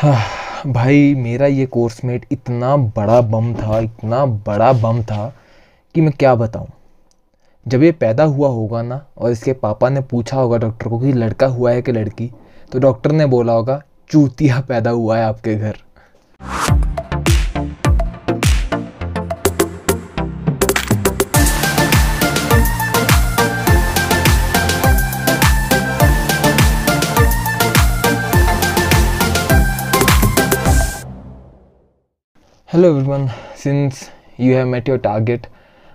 हाँ भाई, मेरा ये कोर्समेट इतना बड़ा बम था, इतना बड़ा बम था कि मैं क्या बताऊँ। जब ये पैदा हुआ होगा ना, और इसके पापा ने पूछा होगा डॉक्टर को कि लड़का हुआ है कि लड़की तो डॉक्टर ने बोला होगा, चूतिया पैदा हुआ है आपके घर। Everyone. Since you have met your target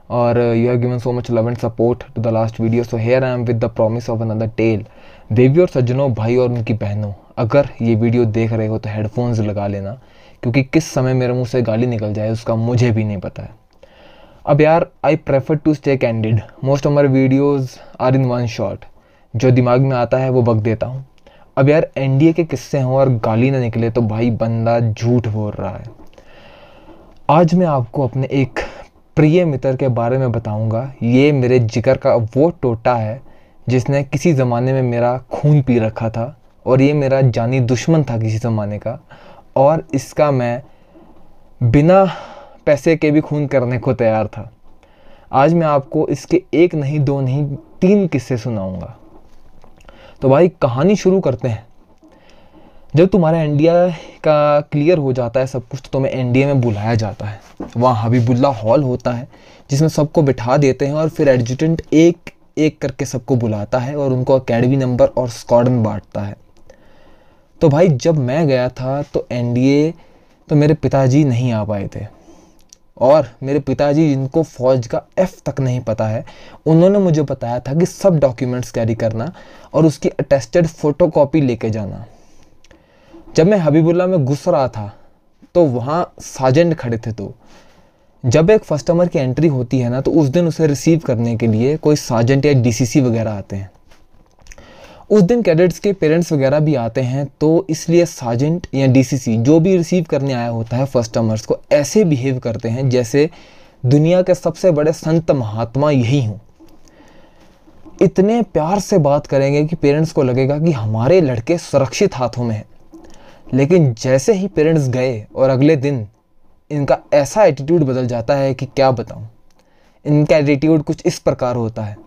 or uh, you have given so much love and support to the last video so here i am with the promise of another tale. देवी और सज्जनों भाई और उनकी बहनों अगर ये video देख रहे हो तो हेडफोन्स लगा लेना क्योंकि किस समय मेरे मुँह से गाली निकल जाए उसका मुझे भी नहीं पता है। अब यार I prefer to stay candid most of my videos are in one shot जो दिमाग में आता है वो बक देता हूँ। अब यार एनडीए के किस्से हों और गाली ना निकले तो भाई बंदा झूठ बोल रहा है। आज मैं आपको अपने एक प्रिय मित्र के बारे में बताऊँगा। ये मेरे जिगर का वो टोटा है, जिसने किसी ज़माने में मेरा खून पी रखा था और ये मेरा जानी दुश्मन था किसी ज़माने का। और इसका मैं बिना पैसे के भी खून करने को तैयार था। आज मैं आपको इसके एक नहीं, दो नहीं, तीन किस्से सुनाऊँगा। तो भाई, कहानी शुरू करते हैं। जब तुम्हारा इंडिया का क्लियर हो जाता है सब कुछ तो तुम्हें एनडीए में बुलाया जाता है। वहाँ हबीबुल्ला हॉल होता है, जिसमें सबको बिठा देते हैं और फिर एडजुटेंट एक एक करके सबको बुलाता है और उनको अकेडमी नंबर और स्कॉडन बांटता है। तो भाई, जब मैं गया था तो एनडीए तो मेरे पिताजी नहीं आ पाए थे। और मेरे पिताजी, जिनको फ़ौज का एफ़ तक नहीं पता है, उन्होंने मुझे बताया था कि सब डॉक्यूमेंट्स कैरी करना और उसकी अटेस्टेड फ़ोटो कॉपी लेके जाना। जब मैं हबीबुल्ला में घुस रहा था तो वहाँ साजेंट खड़े थे तो। जब एक कस्टमर की एंट्री होती है ना तो उस दिन उसे रिसीव करने के लिए कोई साजेंट या डीसीसी वगैरह आते हैं। उस दिन कैडेट्स के पेरेंट्स वगैरह भी आते हैं तो इसलिए साजेंट या डीसीसी जो भी रिसीव करने आया होता है कस्टमर्स को, ऐसे बिहेव करते हैं जैसे दुनिया के सबसे बड़े संत महात्मा यही हों। इतने प्यार से बात करेंगे कि पेरेंट्स को लगेगा कि हमारे लड़के सुरक्षित हाथों में हैं। लेकिन जैसे ही पेरेंट्स गए और अगले दिन इनका ऐसा एटीट्यूड बदल जाता है कि क्या बताऊँ? इनका एटीट्यूड कुछ इस प्रकार होता है।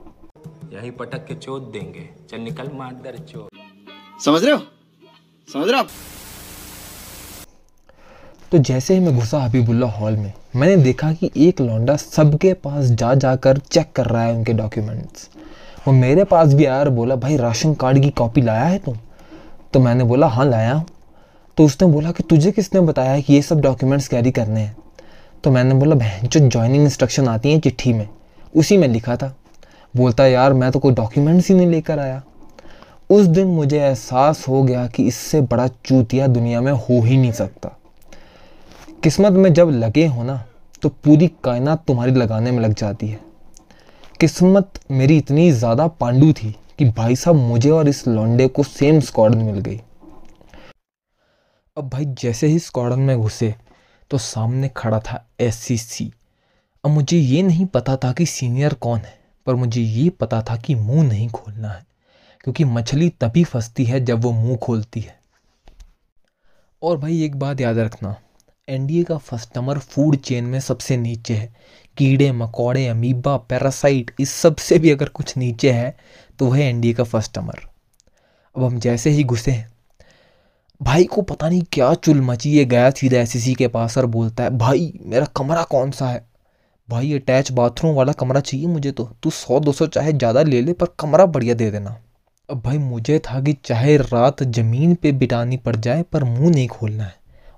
यही पटक के चोट देंगे चल निकल मार चोट। समझ रहे हो? समझ रहे हो? तो जैसे ही मैं घुसा हबीबुल्ला हॉल में मैंने देखा कि एक लौंडा सबके पास जा जाकर चेक कर रहा है उनके डॉक्यूमेंट्स वो मेरे पास भी आया और बोला भाई राशन कार्ड की कॉपी लाया है तुम? तो मैंने बोला हाँ लाया हूँ। तो उसने बोला कि तुझे किसने बताया कि ये सब डॉक्यूमेंट्स कैरी करने हैं? तो मैंने बोला, बहन, जो ज्वाइनिंग इंस्ट्रक्शन आती हैं चिट्ठी में, उसी में लिखा था। बोलता, यार, मैं तो कोई डॉक्यूमेंट्स ही नहीं लेकर आया। उस दिन मुझे एहसास हो गया कि इससे बड़ा चूतिया दुनिया में हो ही नहीं सकता। किस्मत में जब लगे हो ना तो पूरी कायनात तुम्हारी लगाने में लग जाती है। किस्मत मेरी इतनी ज़्यादा पांडू थी कि भाई साहब, मुझे और इस लौंडे को सेम स्क्वाड मिल गई। अब भाई जैसे ही स्क्वाडन में घुसे तो सामने खड़ा था एस सी अब मुझे ये नहीं पता था कि सीनियर कौन है, पर मुझे ये पता था कि मुँह नहीं खोलना है, क्योंकि मछली तभी फंसती है जब वो मुँह खोलती है। और भाई एक बात याद रखना एनडीए का कस्टमर फ़ूड चेन में सबसे नीचे है। कीड़े, मकोड़े, अमीबा पैरासाइट इस सबसे भी अगर कुछ नीचे है तो वह एनडीए का कस्टमर अब हम जैसे ही घुसे हैं भाई को पता नहीं क्या चुल मची ये गया सीधा एस के पास और बोलता है, भाई, मेरा कमरा कौन सा है? भाई अटैच बाथरूम वाला कमरा चाहिए मुझे तो। तू सौ, दो सौ चाहे ज़्यादा ले ले, पर कमरा बढ़िया दे देना। अब भाई, मुझे था कि चाहे रात ज़मीन पे बिटानी पड़ जाए, पर मुँह नहीं खोलना है।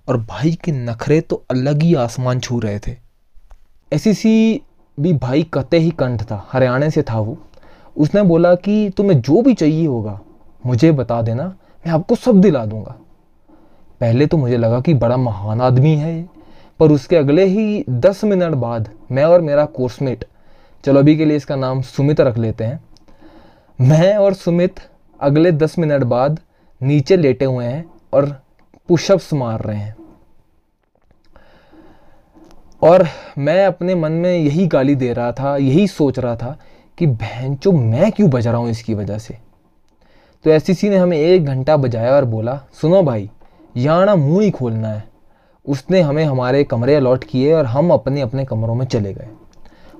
और भाई के नखरे तो अलग ही आसमान छू रहे थे। एस भी भाई कते ही कंठ था, हरियाणा से था वो। उसने बोला कि, तुम्हें जो भी चाहिए होगा, मुझे बता देना, मैं आपको सब दिला दूँगा। पहले तो मुझे लगा कि बड़ा महान आदमी है पर उसके अगले ही दस मिनट बाद मैं और मेरा कोर्समेट चलो अभी के लिए इसका नाम सुमित रख लेते हैं। मैं और सुमित अगले दस मिनट बाद नीचे लेटे हुए हैं और पुशअप्स मार रहे हैं। और मैं अपने मन में यही गाली दे रहा था, यही सोच रहा था कि बहन चो, मैं क्यों बज रहा हूँ इसकी वजह से? तो एस ने हमें एक घंटा बजाया और बोला, सुनो भाई यहाँ ना मुँह ही खोलना है। उसने हमें हमारे कमरे अलॉट किए और हम अपने अपने कमरों में चले गए।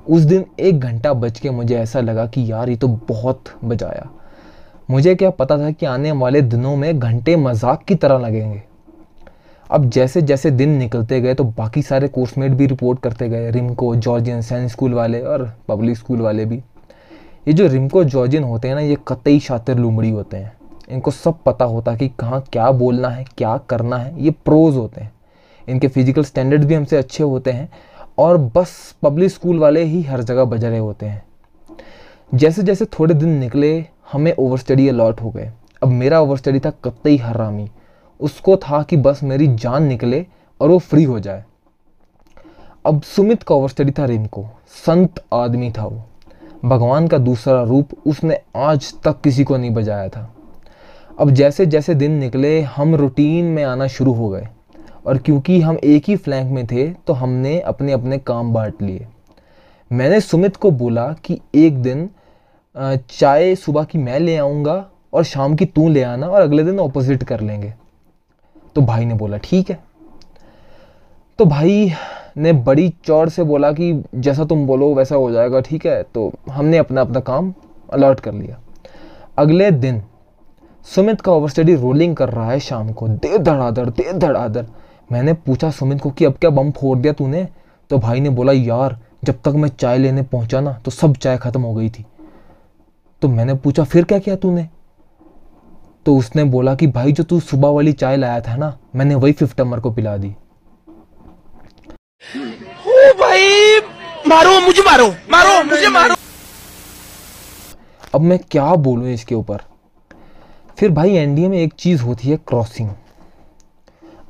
उस दिन एक घंटा बच के मुझे ऐसा लगा कि यार ये तो बहुत बजाया। मुझे क्या पता था कि आने वाले दिनों में घंटे मज़ाक की तरह लगेंगे। अब जैसे जैसे दिन निकलते गए तो बाकी सारे कोर्समेट भी रिपोर्ट करते गए, रिमको, जॉर्जियन, सैन स्कूल वाले और पब्लिक स्कूल वाले भी। ये जो रिमको, जॉर्जियन होते हैं ना, ये कतई शातिर लुमड़ी होते हैं। इनको सब पता होता है कि कहाँ क्या बोलना है, क्या करना है, ये प्रोज होते हैं। इनके फ़िज़िकल स्टैंडर्ड भी हमसे अच्छे होते हैं और बस पब्लिक स्कूल वाले ही हर जगह बज रहे होते हैं। जैसे जैसे थोड़े दिन निकले, हमें ओवर स्टडी अलॉट हो गए। अब मेरा ओवर स्टडी था कतई हरामी। उसको था कि बस मेरी जान निकले और वो फ्री हो जाए। अब सुमित का ओवर स्टडी था रिमको संत आदमी था वो। भगवान का दूसरा रूप उसने आज तक किसी को नहीं बजाया था। अब जैसे जैसे दिन निकले, हम रूटीन में आना शुरू हो गए। और क्योंकि हम एक ही फ्लैंक में थे तो हमने अपने अपने काम बांट लिए। मैंने सुमित को बोला कि एक दिन चाय सुबह की मैं ले आऊँगा और शाम की तू ले आना और अगले दिन ऑपोजिट कर लेंगे। तो भाई ने बोला, ठीक है। तो भाई ने बड़ी चौड़ से बोला कि, जैसा तुम बोलो, वैसा हो जाएगा, ठीक है? तो हमने अपना अपना काम अलर्ट कर लिया। अगले दिन सुमित का ओवर स्टडी रोलिंग कर रहा है शाम को। दे धड़ाधड़ दे धड़ाधड़। मैंने पूछा सुमित को कि अब क्या बम फोड़ दिया तूने? तो भाई ने बोला यार जब तक मैं चाय लेने पहुँचा ना तो सब चाय खत्म हो गई थी। तो मैंने पूछा फिर क्या किया तूने? तो उसने बोला कि भाई जो तू सुबह वाली चाय लाया था ना मैंने वही फिफ्थ नंबर को पिला दी। ओ भाई मारो मुझे मारो मारो मुझे मारो। अब मैं क्या बोलूँ इसके ऊपर? फिर भाई एनडीए में एक चीज़ होती है क्रॉसिंग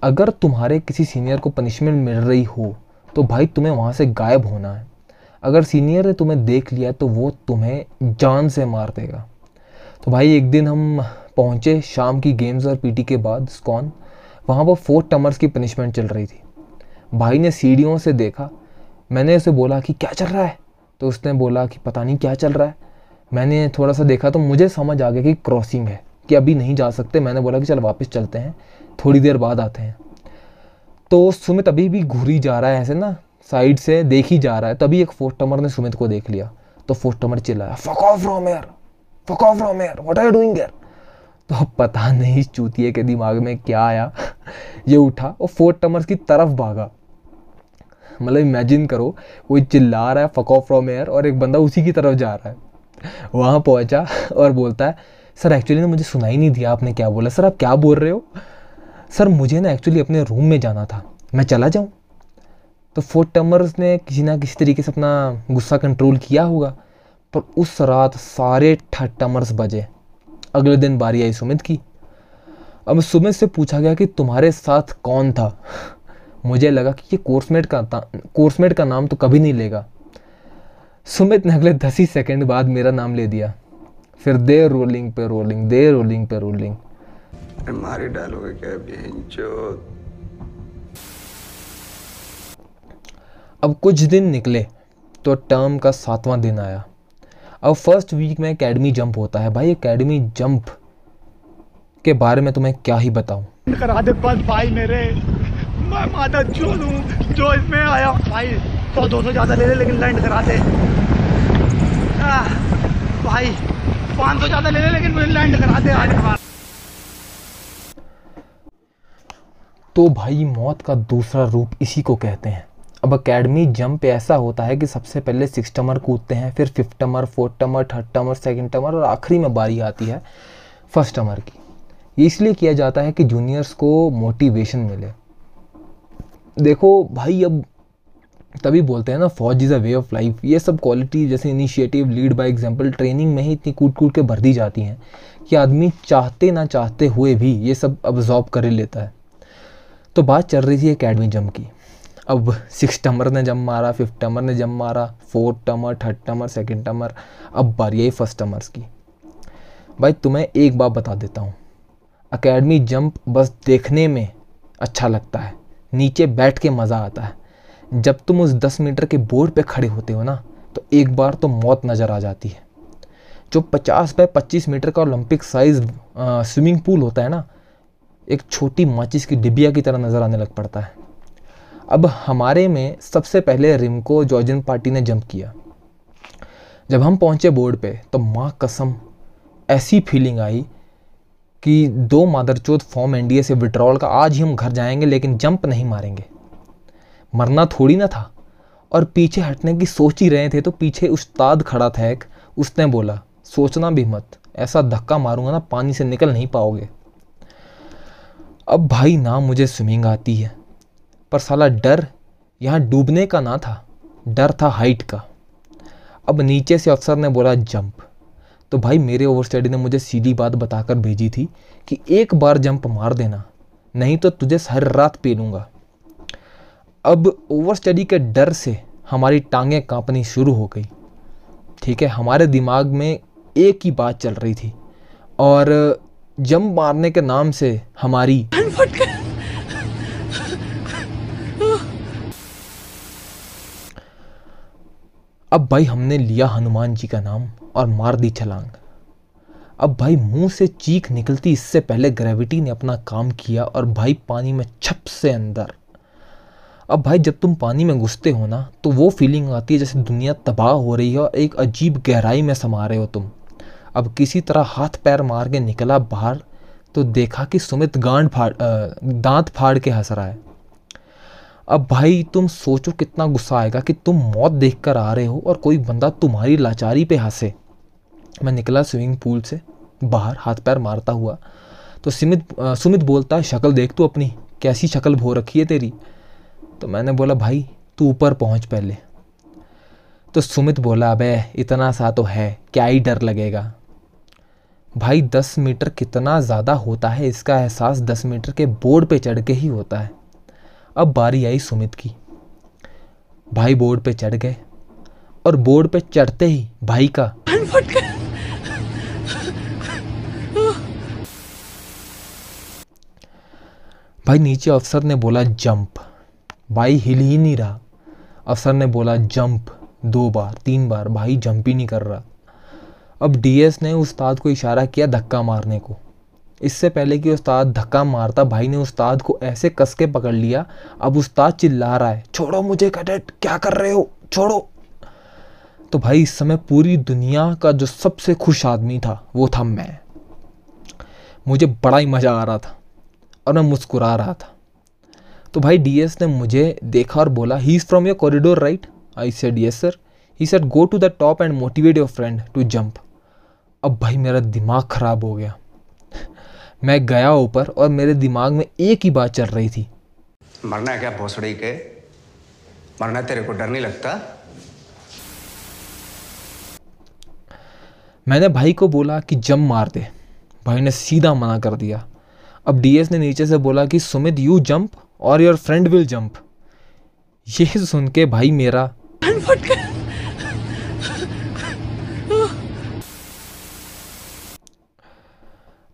अगर तुम्हारे किसी सीनियर को पनिशमेंट मिल रही हो तो भाई तुम्हें वहाँ से गायब होना है। अगर सीनियर ने तुम्हें देख लिया तो वो तुम्हें जान से मार देगा। तो भाई, एक दिन हम पहुँचे शाम की गेम्स और पीटी के बाद स्कॉन वहाँ पर फोर्थ टमर्स की पनिशमेंट चल रही थी। भाई ने सीढ़ियों से देखा। मैंने उसे बोला कि, क्या चल रहा है? तो उसने बोला कि, पता नहीं क्या चल रहा है। मैंने थोड़ा सा देखा तो मुझे समझ आ गया कि क्रॉसिंग है। कि अभी नहीं जा सकते, मैंने बोला कि चल वापस चलते हैं, थोड़ी देर बाद आते हैं। तो सुमित अभी भी घूरी जा रहा है ऐसे ना, साइड से देख ही जा रहा है, तभी एक फोर्थ टमर ने सुमित को देख लिया। तो फोर्थ टमर चिल्लाया fuck off from here fuck off from here what are you doing here तो अब पता नहीं चूतिए के दिमाग में क्या आया। ये उठा और फोर्थ टमर की तरफ़ भागा। मतलब इमेजिन करो, कोई चिल्ला रहा है फक ऑफ़ फ्रॉम एयर और एक बंदा उसी की तरफ़ जा रहा है। वहाँ पहुँचा और बोलता है सर एक्चुअली ना मुझे सुनाई नहीं दिया आपने क्या बोला? सर आप क्या बोल रहे हो? सर मुझे ना एक्चुअली अपने रूम में जाना था। मैं चला जाऊँ? तो फोर्थ टमर्स ने किसी ना किसी तरीके से अपना गुस्सा कंट्रोल किया होगा, पर उस रात सारे थर्ड टमर्स बजे। अगले दिन बारी आई सुमित की। अब सुमित से पूछा गया कि तुम्हारे साथ कौन था? मुझे लगा कि ये कोर्समेट का कोर्समेट का नाम तो कभी नहीं लेगा। सुमित ने अगले दस ही सेकेंड बाद मेरा नाम ले दिया। फिर दे रोलिंग पे रोलिंग दे रोलिंग पे रोलिंग मारी डालोगे क्या अब कुछ दिन निकले तो टर्म का सातवां दिन आया। अब फ़र्स्ट वीक में एकेडमी जंप होता है। भाई एकेडमी जंप के बारे में तुम्हें क्या ही बताऊँ। करा दे बस भाई मेरे मैं माता जो लूँ जो इसमें आया। भाई सौ दो सौ ज़्यादा ले ले लेकिन लैंड करा दे। आ, भाई पाँच सौ ज़्यादा ले ले लेकिन मुझे लैंड करा दे आज तो भाई, मौत का दूसरा रूप इसी को कहते हैं। अब अकेडमी जंप ऐसा होता है कि सबसे पहले सिक्स टमर कूदते हैं, फिर फिफ्थ टमर फोर्थ टमर थर्ड टमर सेकंड टमर और आखिरी में बारी आती है फ़र्स्ट टमर की। ये इसलिए किया जाता है कि जूनियर्स को मोटिवेशन मिले। देखो भाई, अब तभी बोलते हैं ना, फौज is a way of life ये सब क्वालिटी जैसे initiative lead by example training में ही इतनी कूट कूट के भर दी जाती हैं कि आदमी चाहते ना चाहते हुए भी ये सब अब्जॉर्ब कर लेता है। तो बात चल रही थी अकेडमी जम की। अब सिक्स टमर ने जम मारा फिफ्थ टमर ने जम मारा फोर्थ टमर थर्ड टमर सेकेंड टमर अब बारी आई फ़र्स्ट टमर्स की। भाई, तुम्हें एक बात बता देता हूँ। अकेडमी जंप बस देखने में अच्छा लगता है, नीचे बैठ के मज़ा आता है। जब तुम उस दस मीटर के बोर्ड पे खड़े होते हो ना तो एक बार तो मौत नज़र आ जाती है। जो पचास बाय पच्चीस मीटर का ओलंपिक साइज़ स्विमिंग पूल होता है ना, एक छोटी माचिस की डिबिया की तरह नज़र आने लग पड़ता है। अब हमारे में सबसे पहले रिमको जॉर्जियन पार्टी ने जंप किया। जब हम पहुँचे बोर्ड पे तो माँ कसम, ऐसी फीलिंग आई कि दो मादरचोद फॉर्म एनडीए से विड्रॉल का आज ही हम घर जाएँगे, लेकिन जंप नहीं मारेंगे। मरना थोड़ी ना था। और पीछे हटने की सोच ही रहे थे तो पीछे उस्ताद खड़ा था एक। उसने बोला, सोचना भी मत, ऐसा धक्का मारूँगा ना, पानी से निकल नहीं पाओगे। अब भाई ना मुझे स्विमिंग आती है। पर साला डर, यहाँ डूबने का ना था। डर था हाइट का। अब नीचे से अफसर ने बोला, जंप। तो भाई मेरे ओवर स्टडी ने मुझे सीधी बात बताकर भेजी थी कि एक बार जंप मार देना, नहीं तो तुझे हर रात पी लूँगा अब ओवर स्टडी के डर से हमारी टांगें कांपनी शुरू हो गई। ठीक है, हमारे दिमाग में एक ही बात चल रही थी और जम मारने के नाम से हमारी अब भाई हमने लिया हनुमान जी का नाम और मार दी छलांग। अब भाई मुँह से चीख निकलती, इससे पहले ग्रेविटी ने अपना काम किया और भाई पानी में छप से अंदर अब भाई जब तुम पानी में घुसते हो ना तो वो फीलिंग आती है जैसे दुनिया तबाह हो रही है और एक अजीब गहराई में समा रहे हो तुम। अब किसी तरह हाथ पैर मार के निकला बाहर तो देखा कि सुमित गांड फाड़ दांत फाड़ के हंस रहा है। अब भाई तुम सोचो कितना गुस्सा आएगा कि तुम मौत देखकर आ रहे हो और कोई बंदा तुम्हारी लाचारी पे हंसे। मैं निकला स्विमिंग पूल से, बाहर हाथ पैर मारता हुआ। तो सुमित सुमित बोलता है, शक्ल देख तू अपनी, कैसी शक्ल भो रखी है तेरी? तो मैंने बोला, भाई, तू ऊपर पहुँच पहले। तो सुमित बोला, अबे, इतना सा तो है, क्या ही डर लगेगा? भाई, दस मीटर कितना ज़्यादा होता है, इसका एहसास दस मीटर के बोर्ड पे चढ़ के ही होता है। अब बारी आई सुमित की। भाई, बोर्ड पे चढ़ गए और बोर्ड पे चढ़ते ही भाई का भाई, नीचे अफसर ने बोला, जंप। भाई हिल ही नहीं रहा। अफसर ने बोला, जंप, दो बार, तीन बार, भाई जंप ही नहीं कर रहा। अब डीएस ने उस्ताद को इशारा किया धक्का मारने को। इससे पहले कि उस्ताद धक्का मारता, भाई ने उस्ताद को ऐसे कस के पकड़ लिया, अब उस्ताद चिल्ला रहा है, छोड़ो मुझे, कैडेट, क्या कर रहे हो? छोड़ो! तो भाई इस समय पूरी दुनिया का जो सबसे खुश आदमी था, वो था मैं। मुझे बड़ा ही मज़ा आ रहा था और मैं मुस्कुरा रहा था। तो भाई डीएस ने मुझे देखा और बोला he is from your corridor right I said yes sir he said go to the top and motivate your friend to jump अब भाई मेरा दिमाग ख़राब हो गया। मैं गया ऊपर और मेरे दिमाग में एक ही बात चल रही थी। मरना है क्या भोसड़ी के? मरना तेरे को डर नहीं लगता? मैंने भाई को बोला कि जंप मार दे। भाई ने सीधा मना कर दिया। अब डीएस ने नीचे से बोला कि सुमित यू जंप और योर फ्रेंड विल जंप ये सुन के भाई मेरा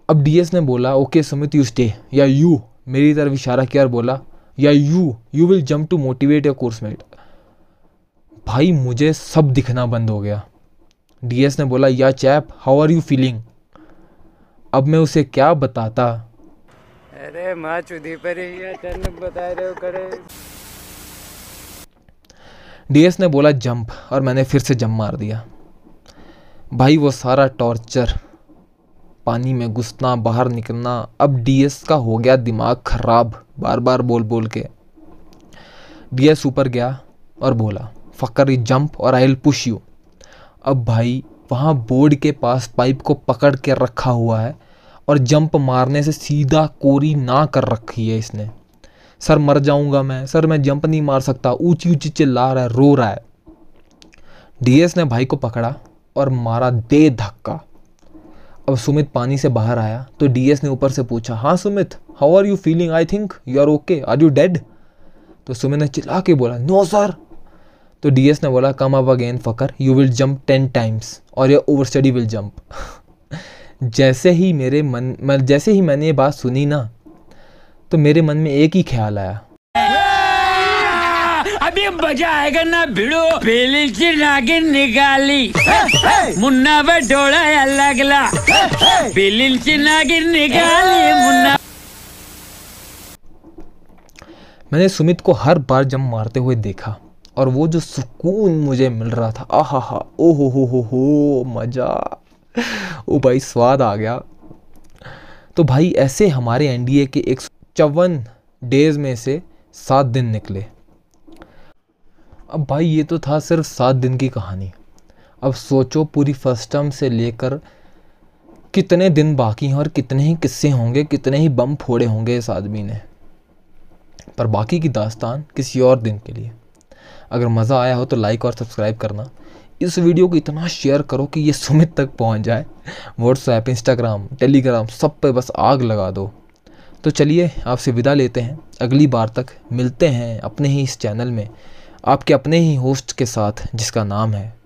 अब डीएस ने बोला okay Sumit you stay or you मेरी तरफ़ इशारा किया और बोला, or you you will jump to motivate your course mate भाई, मुझे सब दिखना बंद हो गया। डीएस ने बोला yeah chap how are you feeling अब मैं उसे क्या बताता? अरे माँ चुधी पर ही अचानक बता रहे हो करे। डीएस ने बोला, जंप, और मैंने फिर से जंप मार दिया। भाई, वो सारा टॉर्चर, पानी में घुसना, बाहर निकलना, अब डीएस का हो गया दिमाग खराब बार बार बोल बोल के। डीएस ऊपर गया और बोला, फकर, यू जंप और आई विल पुश यू अब भाई, वहाँ बोर्ड के पास पाइप को पकड़ के रखा हुआ है। और जंप मारने से सीधा कोरी ना कर रखी है इसने। सर मर जाऊँगा मैं। सर, मैं जंप नहीं मार सकता। ऊँची ऊँची चिल्ला रहा है, रो रहा है। डीएस ने भाई को पकड़ा और मारा दे धक्का। अब सुमित पानी से बाहर आया तो डीएस ने ऊपर से पूछा हाँ Sumit how are you feeling I think you are okay are you dead तो सुमित ने चिल्ला के बोला नो सर तो डीएस ने बोला come up again fucker you will jump ten times और your over study will jump जैसे ही मेरे मन मैं जैसे ही मैंने ये बात सुनी ना तो मेरे मन में एक ही ख्याल आया। अभी मज़ा आएगा ना भिड़ो पेलीची नागिन निकाली। मुन्ना व डोळा लागला। पेलीची नागिन निकाली मुन्ना। मैंने सुमित को हर बार जम मारते हुए देखा और वो जो सुकून मुझे मिल रहा था आहा हा ओ हो हो हो हो मज़ा। ओ भाई स्वाद आ गया। तो भाई, ऐसे हमारे एनडीए के एक चौवन डेज़ में से सात दिन निकले। अब भाई, ये तो था सिर्फ़ सात दिन की कहानी। अब सोचो पूरी फ़र्स्ट टर्म से लेकर कितने दिन बाकी हैं और कितने ही किस्से होंगे, कितने ही बम फोड़े होंगे इस आदमी ने। पर बाकी की दास्तान किसी और दिन के लिए। अगर मज़ा आया हो तो लाइक और सब्सक्राइब करना। इस वीडियो को इतना शेयर करो कि ये सुमित तक पहुँच जाए। व्हाट्सएप इंस्टाग्राम टेलीग्राम सब पे बस आग लगा दो। तो चलिए, आपसे विदा लेते हैं। अगली बार तक मिलते हैं अपने ही इस चैनल में। आपके अपने ही होस्ट के साथ, जिसका नाम है।